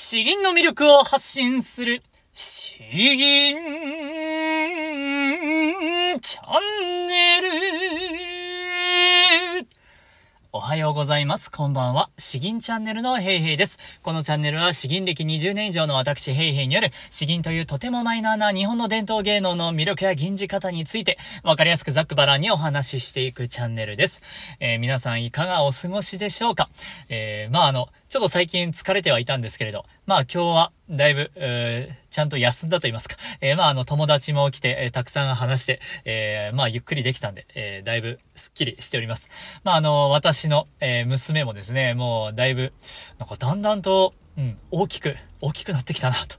詩吟の魅力を発信する、詩吟チャンネル。おはようございます。こんばんは。詩吟チャンネルのヘイヘイです。このチャンネルは詩吟歴20年以上の私ヘイヘイによる詩吟というとてもマイナーな日本の伝統芸能の魅力や吟じ方についてわかりやすくざっくばらんにお話ししていくチャンネルです。えー、皆さんいかがお過ごしでしょうか？えー、まああの、ちょっと最近疲れてはいたんですけれど、まあ今日はだいぶ、えー、ちゃんと休んだと言いますか。えー、まああの友達も来て、えー、たくさん話して、え、まあゆっくりできたんで、え、だいぶスッキリしております。まああの、私の、え、娘もですね、もうだいぶ、なんかだんだんと、うん、大きく、大きくなってきたなと。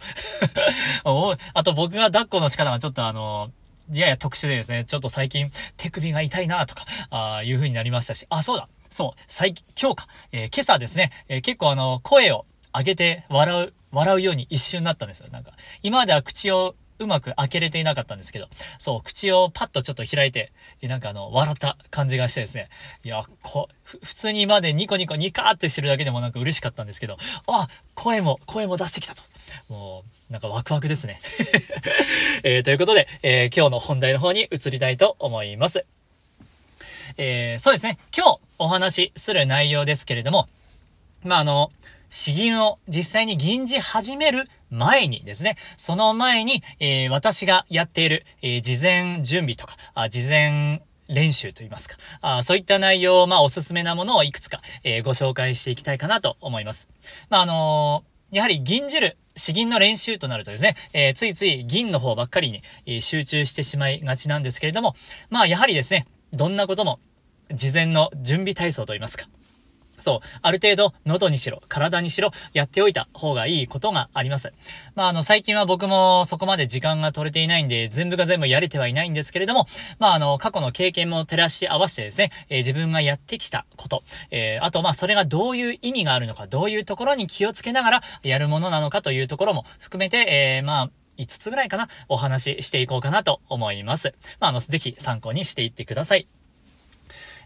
あと僕が抱っこの仕方がちょっとあの、やや特殊でですね、ちょっと最近手首が痛いなとか、ああいう風になりましたし、あ、そうだ。そう、最、今日か、えー、今朝ですね、えー、結構あの、声を上げて笑う、笑うように一瞬なったんですよ。なんか、今までは口をうまく開けれていなかったんですけど、そう、口をパッとちょっと開いて、なんかあの、笑った感じがしてですね、いや、こ、普通に今までニコニコニカーってしてるだけでもなんか嬉しかったんですけど、あ、声も、声も出してきたと。もう、なんかワクワクですね。えー、ということで、えー、今日の本題の方に移りたいと思います。えー、そうですね。今日お話しする内容ですけれども、まあ、あの、詩吟を実際に吟じ始める前にですね、その前に、えー、私がやっている、えー、事前準備とか、あ事前練習といいますか、あそういった内容、まあ、おすすめなものをいくつか、えー、ご紹介していきたいかなと思います。まあ、あのやはり吟じる詩吟の練習となるとですね、えー、ついつい銀の方ばっかりに、えー、集中してしまいがちなんですけれども、まあやはりですね、どんなことも事前の準備体操といいますか。そう。ある程度、喉にしろ、体にしろ、やっておいた方がいいことがあります。まあ、あの、最近は僕もそこまで時間が取れていないんで、全部が全部やれてはいないんですけれども、まあ、あの、過去の経験も照らし合わせてですね、えー、自分がやってきたこと、えー、あと、まあ、それがどういう意味があるのか、どういうところに気をつけながらやるものなのかというところも含めて、えー、まあ、5つぐらいかな、お話ししていこうかなと思います。まあ、あの、ぜひ参考にしていってください。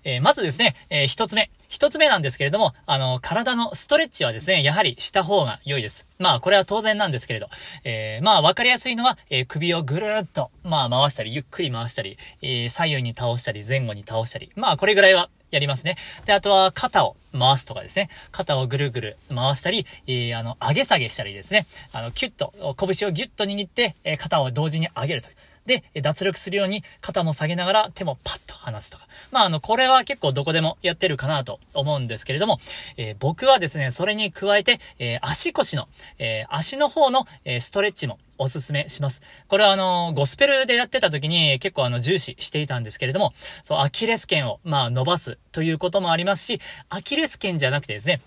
えー、まずですね、えー、一つ目。一つ目なんですけれども、あの、体のストレッチはですね、やはりした方が良いです。まあ、これは当然なんですけれど、えー、まあ、わかりやすいのは、えー、首をぐるっと、まあ、回したり、ゆっくり回したり、えー、左右に倒したり、前後に倒したり、まあ、これぐらいはやりますね。で、あとは肩を回すとかですね。肩をぐるぐる回したり、えー、あの、上げ下げしたりですね。あの、キュッと、拳をギュッと握って、えー、肩を同時に上げるという。で、脱力するように肩も下げながら手もパッと離すとか。まあ、あの、これは結構どこでもやってるかなと思うんですけれども、えー、僕はですね、それに加えて、えー、足腰の、えー、足の方の、えストレッチもおすすめします。これはあの、ゴスペルでやってた時に結構あの、重視していたんですけれども、そう、アキレス腱を、まあ、伸ばすということもありますし、アキレス腱じゃなくてですね、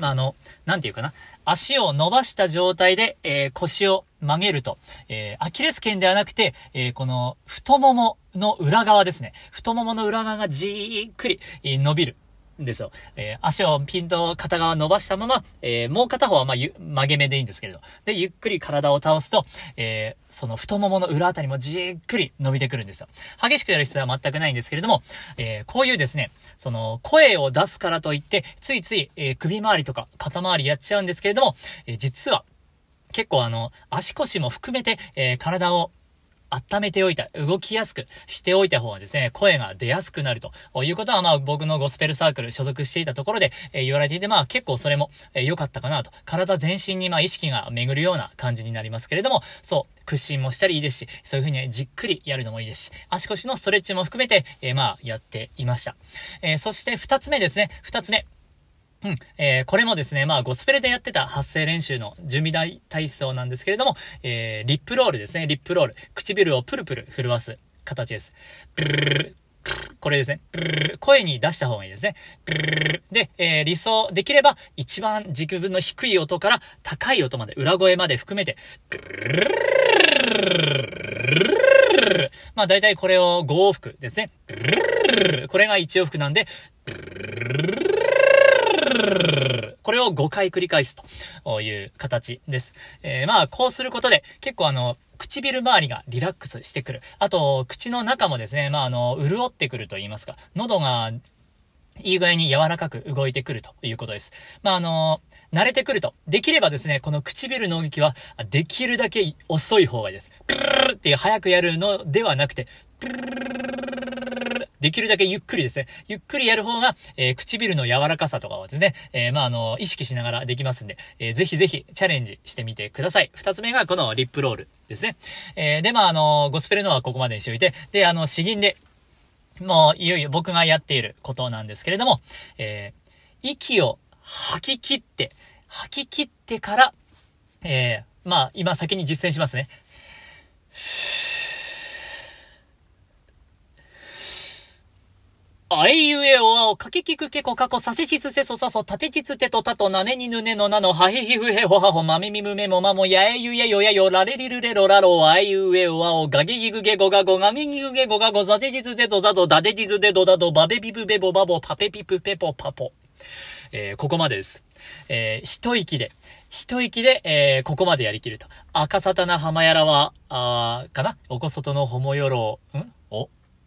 まあ、あの、なんていうかな。足を伸ばした状態で、えー、腰を曲げると、えー、アキレス腱ではなくて、えー、この太ももの裏側ですね。太ももの裏側がじーっくり、伸びる。ですよ。えー、足をピンと片側伸ばしたまま、えー、もう片方はまあ曲げ目でいいんですけれど。で、ゆっくり体を倒すと、えー、その太ももの裏あたりもじっくり伸びてくるんですよ。激しくやる必要は全くないんですけれども、えこういうですね、その声を出すからといって、ついつい、え首周りとか肩周りやっちゃうんですけれども、え実は、結構あの、足腰も含めて、え体を温めておいた、動きやすくしておいた方がですね、声が出やすくなるということは、まあ僕のゴスペルサークル所属していたところで、えー、言われていて、まあ結構それも良、えー、かったかなと。体全身にまあ意識が巡るような感じになりますけれども、そう、屈伸もしたりいいですし、そういう風にねじっくりやるのもいいですし、足腰のストレッチも含めて、えー、まあやっていました。えそして二つ目ですね、二つ目。うん。えー、これもですね、まあ、ゴスペルでやってた発声練習の準備大体操なんですけれども、えー、リップロールですね、リップロール。唇をプルプル震わす形です。プルルルこれですね。声に出した方がいいですね。で、えー、理想できれば一番軸分の低い音から高い音まで、裏声まで含めて、まあ大体これを5往復ですね。これが1往復なんで、これを5回繰り返すという形です。えー、まあ、こうすることで、結構あの、唇周りがリラックスしてくる。あと、口の中もですね、まあ、あの、潤ってくると言いますか、喉がいい具合に柔らかく動いてくるということです。まあ、あの慣れてくると、できればですね、この唇の動きは、できるだけ遅い方がいいです。プルルっていう早くやるのではなくて、プルルルできるだけゆっくりですね。ゆっくりやる方が、えー、唇の柔らかさとかはですね、えー、まあ、あの、意識しながらできますんで、えー、ぜひぜひチャレンジしてみてください。二つ目がこのリップロールですね。えー、で、まあ、あの、ゴスペルのはここまでにしておいて、で、あの、詩吟で、もう、いよいよ僕がやっていることなんですけれども、えー、息を吐き切って、吐き切ってから、えー、まあ、今先に実践しますね。あいうえおあお、かけきくけこかこ、させしすせそさそ、たてちつてとたと、なねにぬねのなの、はへひふへほはほ、まめみむめもまも、やえゆやよやよ、られりるれろらろ、あいうえおあお、がげぎぐげごがご、がげぎぐげごがご、さてちつてとさと、だてちつてとだと、ばべびぶべぼばぼ、ぱぺぴぷぺぽぱぽ。えー、ここまでです。えー、一息で、一息で、えー、ここまでやりきると。赤さたな浜やらは、あかなおこそとのほもよろ、ん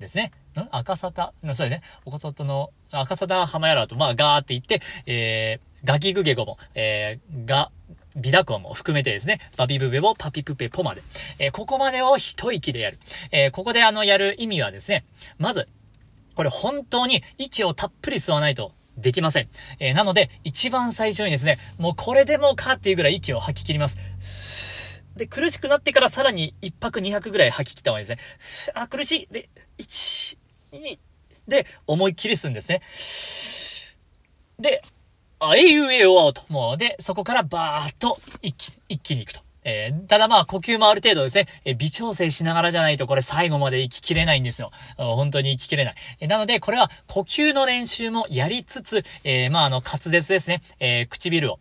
ですね。ん？赤沙汰、そうね。おこそとの、赤沙汰浜やらと、まあ、ガーって言って、えー、ガキグゲゴも、えー、が、ビダコも含めてですね、バビブベボ、パピプペポまで。えー、ここまでを一息でやる。えー、ここであの、やる意味はですね、まず、これ本当に息をたっぷり吸わないとできません。えー、なので、一番最初にですね、もうこれでもかっていうぐらい息を吐き切ります。で、苦しくなってからさらに一泊二泊ぐらい吐き切った方がいいですね。あ、苦しい。で、1、2、で、思いっきり吸うんですね。で、あえいうえおあおと。もう、で、そこからバーっと一気に、一気に行くと。えー、ただまあ、呼吸もある程度ですね、えー、微調整しながらじゃないとこれ最後まで行ききれないんですよ。本当に行ききれない。えー、なので、これは呼吸の練習もやりつつ、えまあ、あの、滑舌ですね、え唇を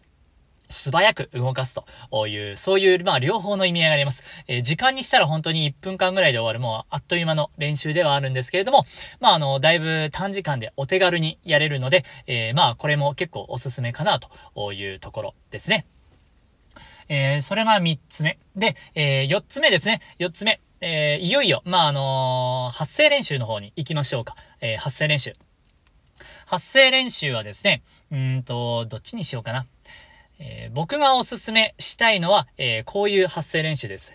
素早く動かすという、そういう、まあ、両方の意味合いがあります。えー、時間にしたら本当に1分間ぐらいで終わる、もう、あっという間の練習ではあるんですけれども、まあ、あの、だいぶ短時間でお手軽にやれるので、えー、まあ、これも結構おすすめかなというところですね。えー、それが3つ目。で、えー、4つ目ですね。4つ目。えー、いよいよ、まあ、あのー、発声練習の方に行きましょうか。えー、発声練習。発声練習はですね、うんと、どっちにしようかな。えー、僕がおすすめしたいのは、えー、こういう発声練習です。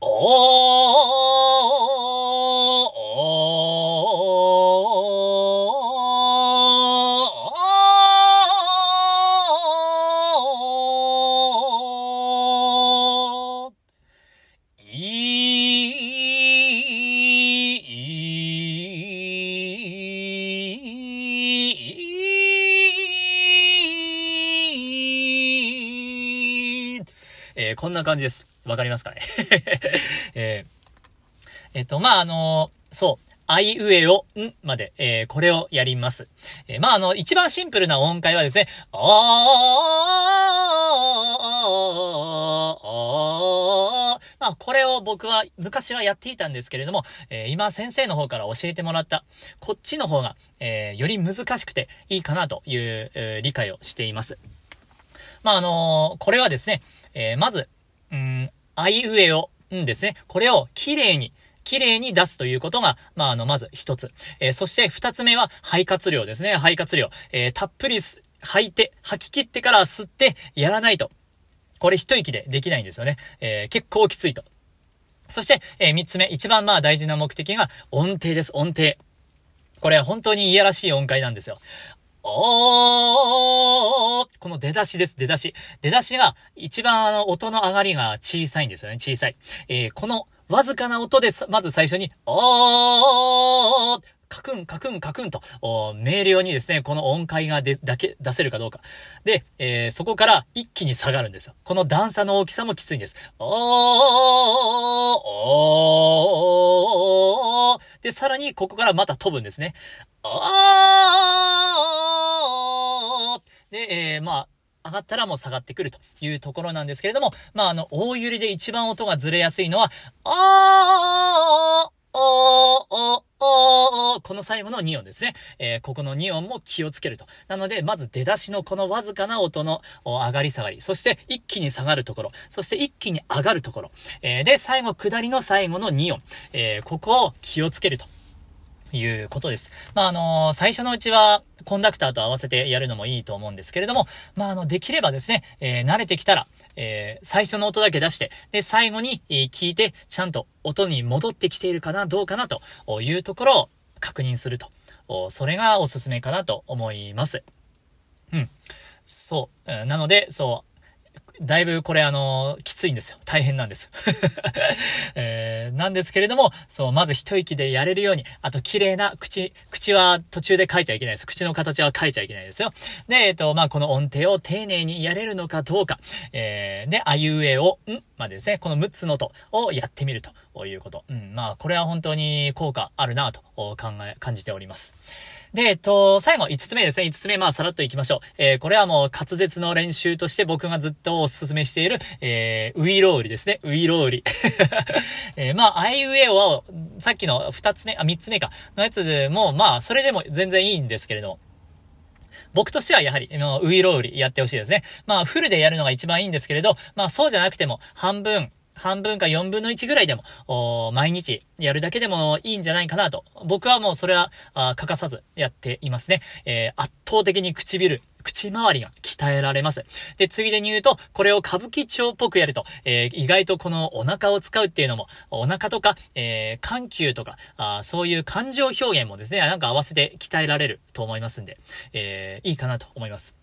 おー、おー、んな感じです。わかりますかね？えー、えっと、まあ、あのー、そう。あいうえお、んまで、えー、これをやります。えー、まあ、あの、一番シンプルな音階はですね、あー、あまあ、これを僕は昔はやっていたんですけれども、えー、今先生の方から教えてもらった、こっちの方が、えー、より難しくていいかなという、えー、理解をしています。まあ、あのこれはですね、えまず、うん、あいうえお、んですね。これを綺麗に、綺麗に出すということが、まあ、あの、まず一つ。えー、そして二つ目は肺活量ですね。肺活量。えー、たっぷり吐いて、吐き切ってから吸ってやらないと。これ一息でできないんですよね。えー、結構きついと。そして、えー、三つ目、一番まあ大事な目的が音程です。音程。これは本当にいやらしい音階なんですよ。おーこの出だしです、出だし。出だしが、一番あの、音の上がりが小さいんですよね、小さい。えー、この、わずかな音ですまず最初に、おーカクン、カクン、カクンと、明瞭にですね、この音階がで、だけ、出せるかどうか。で、えー、そこから一気に下がるんですよ。この段差の大きさもきついんです。おー、おー、で、さらにここからまた飛ぶんですね。で、えー、まあ、上がったらもう下がってくるというところなんですけれども、まあ、あの、大揺りで一番音がずれやすいのは、あー、おー、おー、おー、この最後の2音ですね。えー、ここの2音も気をつけると。なので、まず出だしのこのわずかな音の上がり下がり、そして一気に下がるところ、そして一気に上がるところ、えー、で、最後、下りの最後の2音、えー、ここを気をつけると。いうことです。まあ、あの最初のうちは、コンダクターと合わせてやるのもいいと思うんですけれども、まあ、あの、できればですね、えー、慣れてきたら、えー、最初の音だけ出して、で、最後に、えー、聞いて、ちゃんと音に戻ってきているかな、どうかな、というところを確認すると。それがおすすめかなと思います。うん。そう。なので、そう、だいぶこれあの、きついんですよ。大変なんです。えー、なんですけれども、そう、まず一息でやれるように、あと綺麗な口、口は途中で書いちゃいけないです。口の形は書いちゃいけないですよ。で、えっ、と、まあ、この音程を丁寧にやれるのかどうか、えー、で、あいうえを、ん？までですね、この6つの音をやってみるということ。うん、まあ、これは本当に効果あるなと考え、感じております。で、えっと、最後、5つ目ですね。5つ目、まあ、さらっといきましょう。えー、これはもう滑舌の練習として僕がずっとお勧めしている、えー、ウイロウリですね。ウイロウリ。えー、まあ、アイウェオは、さっきの2つ目、あ、3つ目か、のやつも、まあ、それでも全然いいんですけれど、僕としてはやはり、ウイロウリやってほしいですね。まあ、フルでやるのが一番いいんですけれど、まあ、そうじゃなくても、半分、半分か4分の1ぐらいでも、毎日やるだけでもいいんじゃないかなと。僕はもうそれは、欠かさずやっていますね。えー、圧倒的に唇、口周りが鍛えられます。で、ついでに言うと、これを歌舞伎町っぽくやると、えー、意外とこのお腹を使うっていうのも、お腹とか、えー、緩急とかあ、そういう感情表現もですね、なんか合わせて鍛えられると思いますんで、えー、いいかなと思います。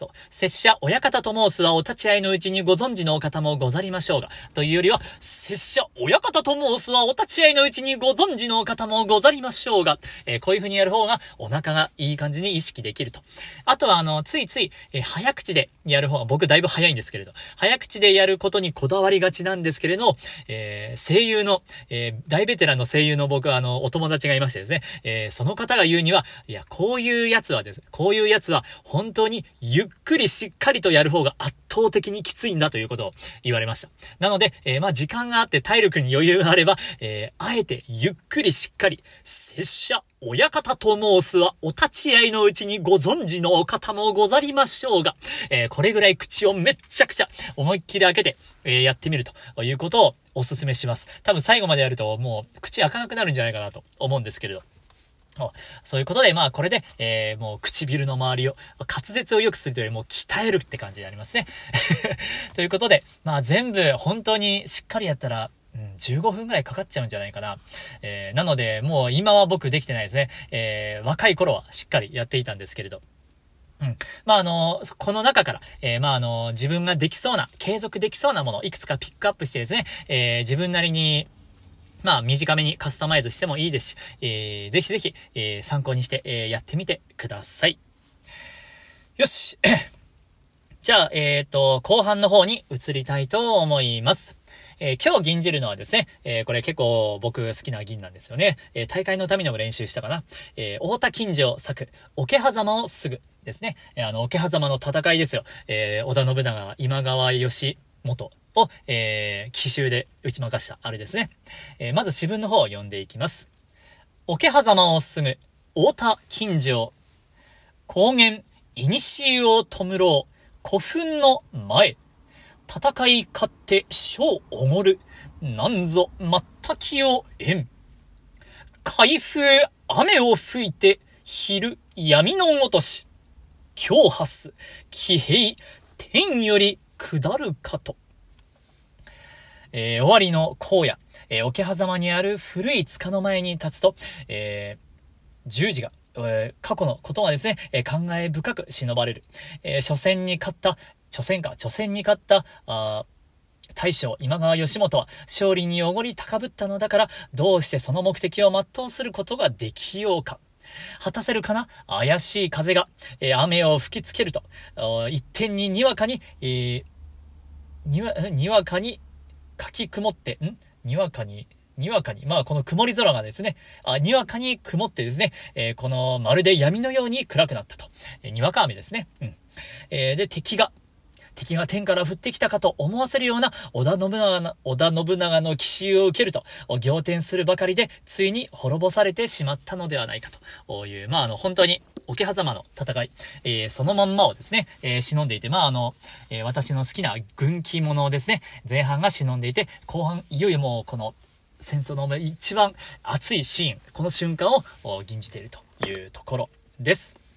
そう。拙者、親方と申すはお立ち会いのうちにご存知のお方もござりましょうが、というよりは、拙者、親方と申すはお立ち会いのうちにご存知のお方もござりましょうが、えー、こういう風にやる方が、お腹がいい感じに意識できると。あとは、あの、ついつい、えー、早口でやる方が、僕だいぶ早いんですけれど、早口でやることにこだわりがちなんですけれど、えー、声優の、え大ベテランの声優の僕は、あの、お友達がいましてですね、えその方が言うには、いや、こういうやつはですね、こういうやつは、本当にゆっっくりしっかりとやる方が圧倒的にきついんだということを言われました。なので、えー、まあ時間があって体力に余裕があれば、えー、あえてゆっくりしっかり、拙者、親方と申すは、お立ち会いのうちにご存知のお方もござりましょうが、えー、これぐらい口をめっちゃくちゃ思いっきり開けて、え、やってみるということをお勧めします。多分最後までやるともう口開かなくなるんじゃないかなと思うんですけれど。そういうことで、まあこれで、えー、もう唇の周りを、滑舌を良くするというよりも鍛えるって感じになりますね。ということで、まあ全部本当にしっかりやったら、うん、15分くらいかかっちゃうんじゃないかな。えー、なので、もう今は僕できてないですね。えー、若い頃はしっかりやっていたんですけれど。うん。まあ、あの、この中から、えー、まあ、あの、自分ができそうな、継続できそうなもの、いくつかピックアップしてですね、えー、自分なりに、まあ、短めにカスタマイズしてもいいですし、えー、ぜひぜひ、えー、参考にして、えー、やってみてください。よし。じゃあ、えっ、ー、と、後半の方に移りたいと思います。えー、今日銀じるのはですね、えー、これ結構僕好きな銀なんですよね。えー、大会のためにも練習したかな。え太田金城作、桶狭間をすぐですね。えあの、桶狭間の戦いですよ。え織田信長、今川義元を、えー、奇襲で打ち負かした、あれですね。えー、まず詩文の方を読んでいきます。桶狭間を進む、太田金城。高原、古を弔ろう、古墳の前。戦い勝って将おごる。なんぞ全きを縁。海風雨を吹いて、昼闇のごとし。今日発す、騎兵、天より下るかと。えー、終わりの荒野、えー、桶狭間にある古い塚の前に立つと、えー、十字が、えー、過去のことがですね、えー、考え深く忍ばれる。えー、初戦に勝った、初戦か、初戦に勝った、あ大将今川義元は勝利におごり高ぶったのだから、どうしてその目的を全うすることができようか。果たせるかな？怪しい風が、えー、雨を吹きつけると、一点ににわかに、えー、にわ、にわかにかき曇って、ん？にわかに、にわかに、まあこの曇り空がですね、あにわかに曇ってですね、えー、このまるで闇のように暗くなったと。えー、にわか雨ですね。うん。えー、で、敵が、敵が天から降ってきたかと思わせるような織田信長の、織田信長の奇襲を受けると、仰天するばかりで、ついに滅ぼされてしまったのではないかという、まあ、あの、本当に、桶狭間の戦い、えー、そのまんまをですね、えー、忍んでいて、まあ、あの、えー、私の好きな軍記物ですね、前半が忍んでいて、後半、いよいよもう、この、戦争の一番熱いシーン、この瞬間を吟じているというところです。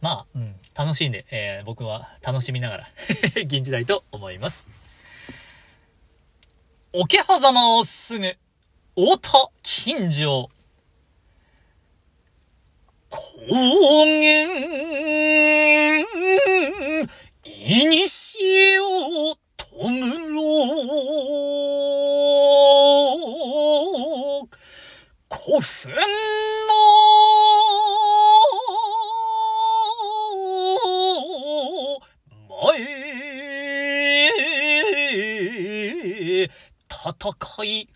まあ、うん、楽しんで、えー、僕は楽しみながら吟じたいと思います。桶狭間をすぐ、太田近所。高原、いにしをとむろ古墳い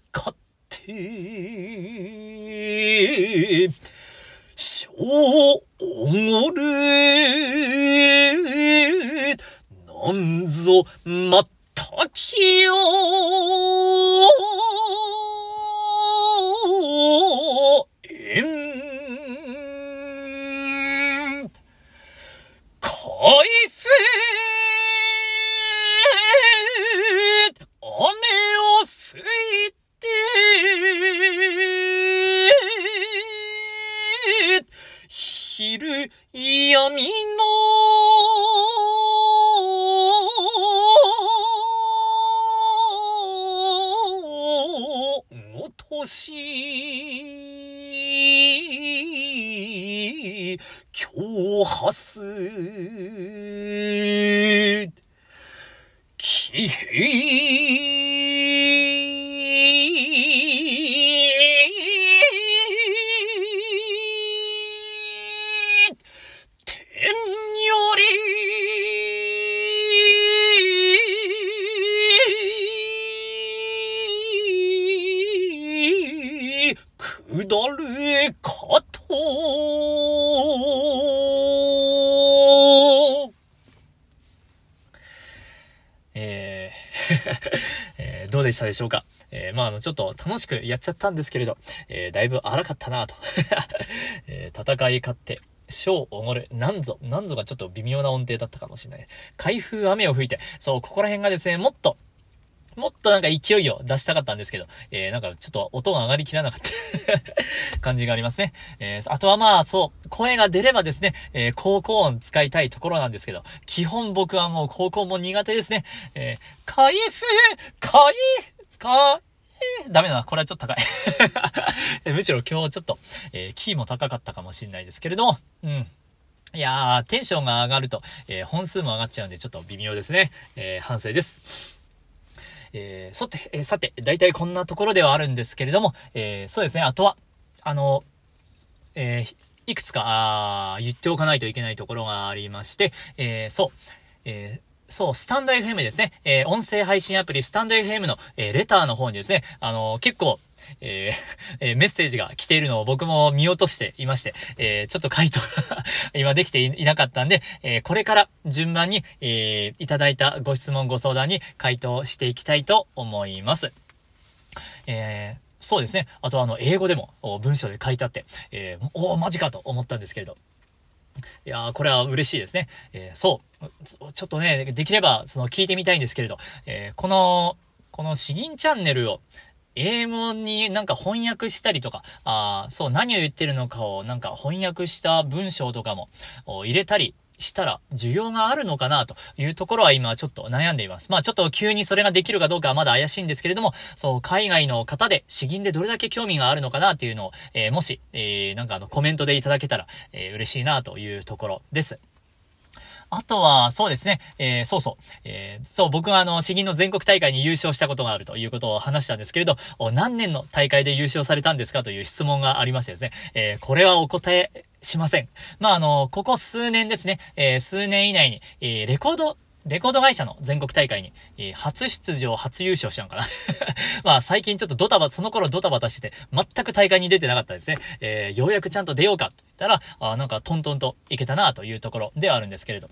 でしたでしょうかえー、まあ、あの、ちょっと楽しくやっちゃったんですけれど、えー、だいぶ荒かったなと。えー、戦い勝って、小おごる、なんぞ、なんぞがちょっと微妙な音程だったかもしれない。開封雨を吹いて、そう、ここら辺がですね、もっと、っとなんか勢いを出したかったんですけど、えー、なんかちょっと音が上がりきらなかった 感じがありますね。えー、あとはまあ、そう、声が出ればですね、えー、高校音使いたいところなんですけど、基本僕はもう高校も苦手ですね。えー、開封開開ダメだな。これはちょっと高い むしろ今日ちょっと、えー、キーも高かったかもしれないですけれども、うん。いやー、テンションが上がると、えー、本数も上がっちゃうんでちょっと微妙ですね。えー、反省です。えー、さて、えー、さて、大体こんなところではあるんですけれども、えー、そうですね、あとは、あの、え、いくつか、言っておかないといけないところがありまして、え、そう、え、そう、スタンド FM ですね。え、音声配信アプリスタンド FM の、え、レターの方にですね、あの、結構、えー、えメッセージが来ているのを僕も見落としていまして、えちょっと回答が 今できていなかったんで、えこれから順番に、えいただいたご質問ご相談に回答していきたいと思います。えそうですね。あとあの、英語でも文章で書いてあって、えー、おマジかと思ったんですけれど、いやー、これは嬉しいですね。えー、そう。ちょっとね、できれば、その、聞いてみたいんですけれど、えー、この、この詩吟チャンネルを、英語になんか翻訳したりとか、あそう、何を言ってるのかをなんか翻訳した文章とかも入れたりしたら需要があるのかなというところは今ちょっと悩んでいます。まあちょっと急にそれができるかどうかはまだ怪しいんですけれども、そう、海外の方で詩吟でどれだけ興味があるのかなっていうのを、えー、もし、えー、なんかあのコメントでいただけたら、えー、嬉しいなというところです。あとは、そうですね、えー、そうそう、えー、そう、僕はあの、詩吟の全国大会に優勝したことがあるということを話したんですけれど、何年の大会で優勝されたんですかという質問がありましてですね、えー、これはお答えしません。まあ、あの、ここ数年ですね、えー、数年以内に、えー、レコード、レコード会社の全国大会に、えー、初出場、初優勝したのかな まあ最近ちょっとドタバタ、その頃ドタバタしてて、全く大会に出てなかったですね。えー、ようやくちゃんと出ようかと言ったら、あなんかトントンといけたなというところではあるんですけれど。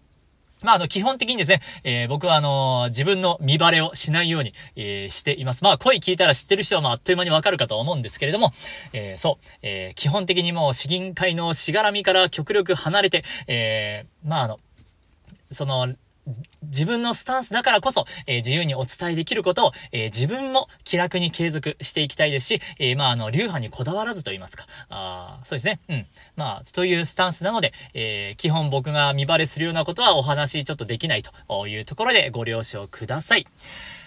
まあ、あの、基本的にですね、えー、僕はあのー、自分の見バレをしないように、えー、しています。まあ、声聞いたら知ってる人はまあ、あっという間にわかるかと思うんですけれども、えそう、え基本的にもう、詩吟会のしがらみから極力離れて、えまあ、あの、その、自分のスタンスだからこそ、えー、自由にお伝えできることを、えー、自分も気楽に継続していきたいですし、えー、まあ、あの、流派にこだわらずと言いますか。あそうですね。うん。まあ、というスタンスなので、え基本僕が見バレするようなことはお話ちょっとできないというところでご了承ください。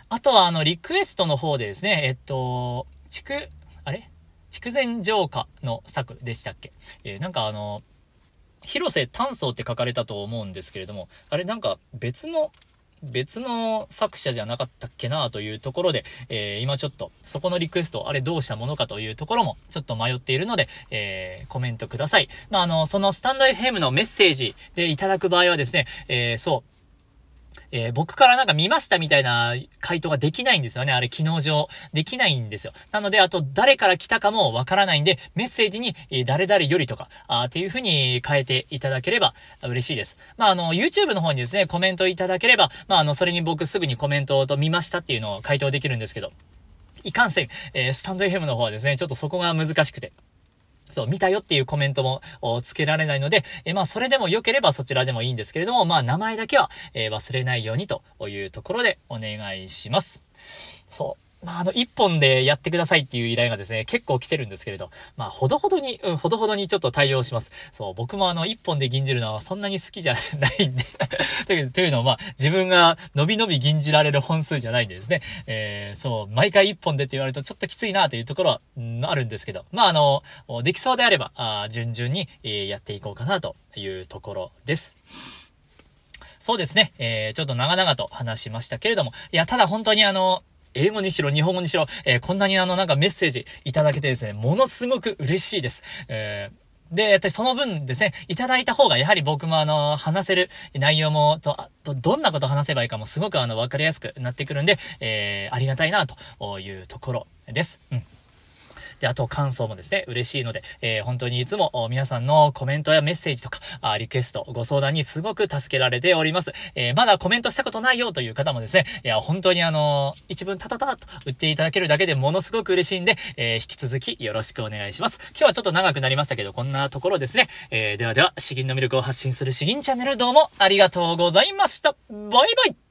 あとは、あの、リクエストの方でですね、えっと、畜、あれ？筑前城下の作でしたっけ？えー、なんかあの、広瀬炭素って書かれたと思うんですけれども、あれなんか別の、別の作者じゃなかったっけなというところで、えー、今ちょっとそこのリクエスト、あれどうしたものかというところもちょっと迷っているので、えー、コメントください。まあ、あの、そのスタンド FM のメッセージでいただく場合はですね、えー、そう、えー、僕からなんか見ましたみたいな回答ができないんですよね。あれ、機能上。できないんですよ。なので、あと、誰から来たかもわからないんで、メッセージに、え、誰々よりとか、あっていう風に変えていただければ嬉しいです。まあ、あの、YouTube の方にですね、コメントいただければ、まあ、あの、それに僕すぐにコメントと見ましたっていうのを回答できるんですけど、いかんせん、えー、スタンド FM の方はですね、ちょっとそこが難しくて。そう、見たよっていうコメントもつけられないので、えまあ、それでも良ければそちらでもいいんですけれども、まあ、名前だけは、え忘れないようにというところでお願いします。そう。まあ、あの、一本でやってくださいっていう依頼がですね、結構来てるんですけれど、まあ、ほどほどに、うん、ほどほどにちょっと対応します。そう、僕もあの、一本で銀じるのはそんなに好きじゃないんで という、のは、まあ、自分が伸び伸び銀じられる本数じゃないんでですね、えー、そう、毎回一本でって言われるとちょっときついなというところは、うん、あるんですけど、まあ、あの、できそうであれば、あ順々に、えー、やっていこうかなというところです。そうですね。えー、ちょっと長々と話しましたけれども、いや、ただ本当にあの、英語にしろ、日本語にしろ、えー、こんなにあの、なんかメッセージいただけてですね、ものすごく嬉しいです。えー、で、やっぱりその分ですね、いただいた方が、やはり僕もあの、話せる内容も、と、と、どんなこと話せばいいかもすごくあの、わかりやすくなってくるんで、えー、ありがたいな、というところです。うん。で、あと感想もですね、嬉しいので、えー、本当にいつも皆さんのコメントやメッセージとか、あリクエスト、ご相談にすごく助けられております。えー、まだコメントしたことないよという方もですね、いや、本当にあのー、一文タタタと打っていただけるだけでものすごく嬉しいんで、え引き続きよろしくお願いします。今日はちょっと長くなりましたけど、こんなところですね。えではでは、詩吟の魅力を発信する詩吟チャンネルどうもありがとうございました。バイバイ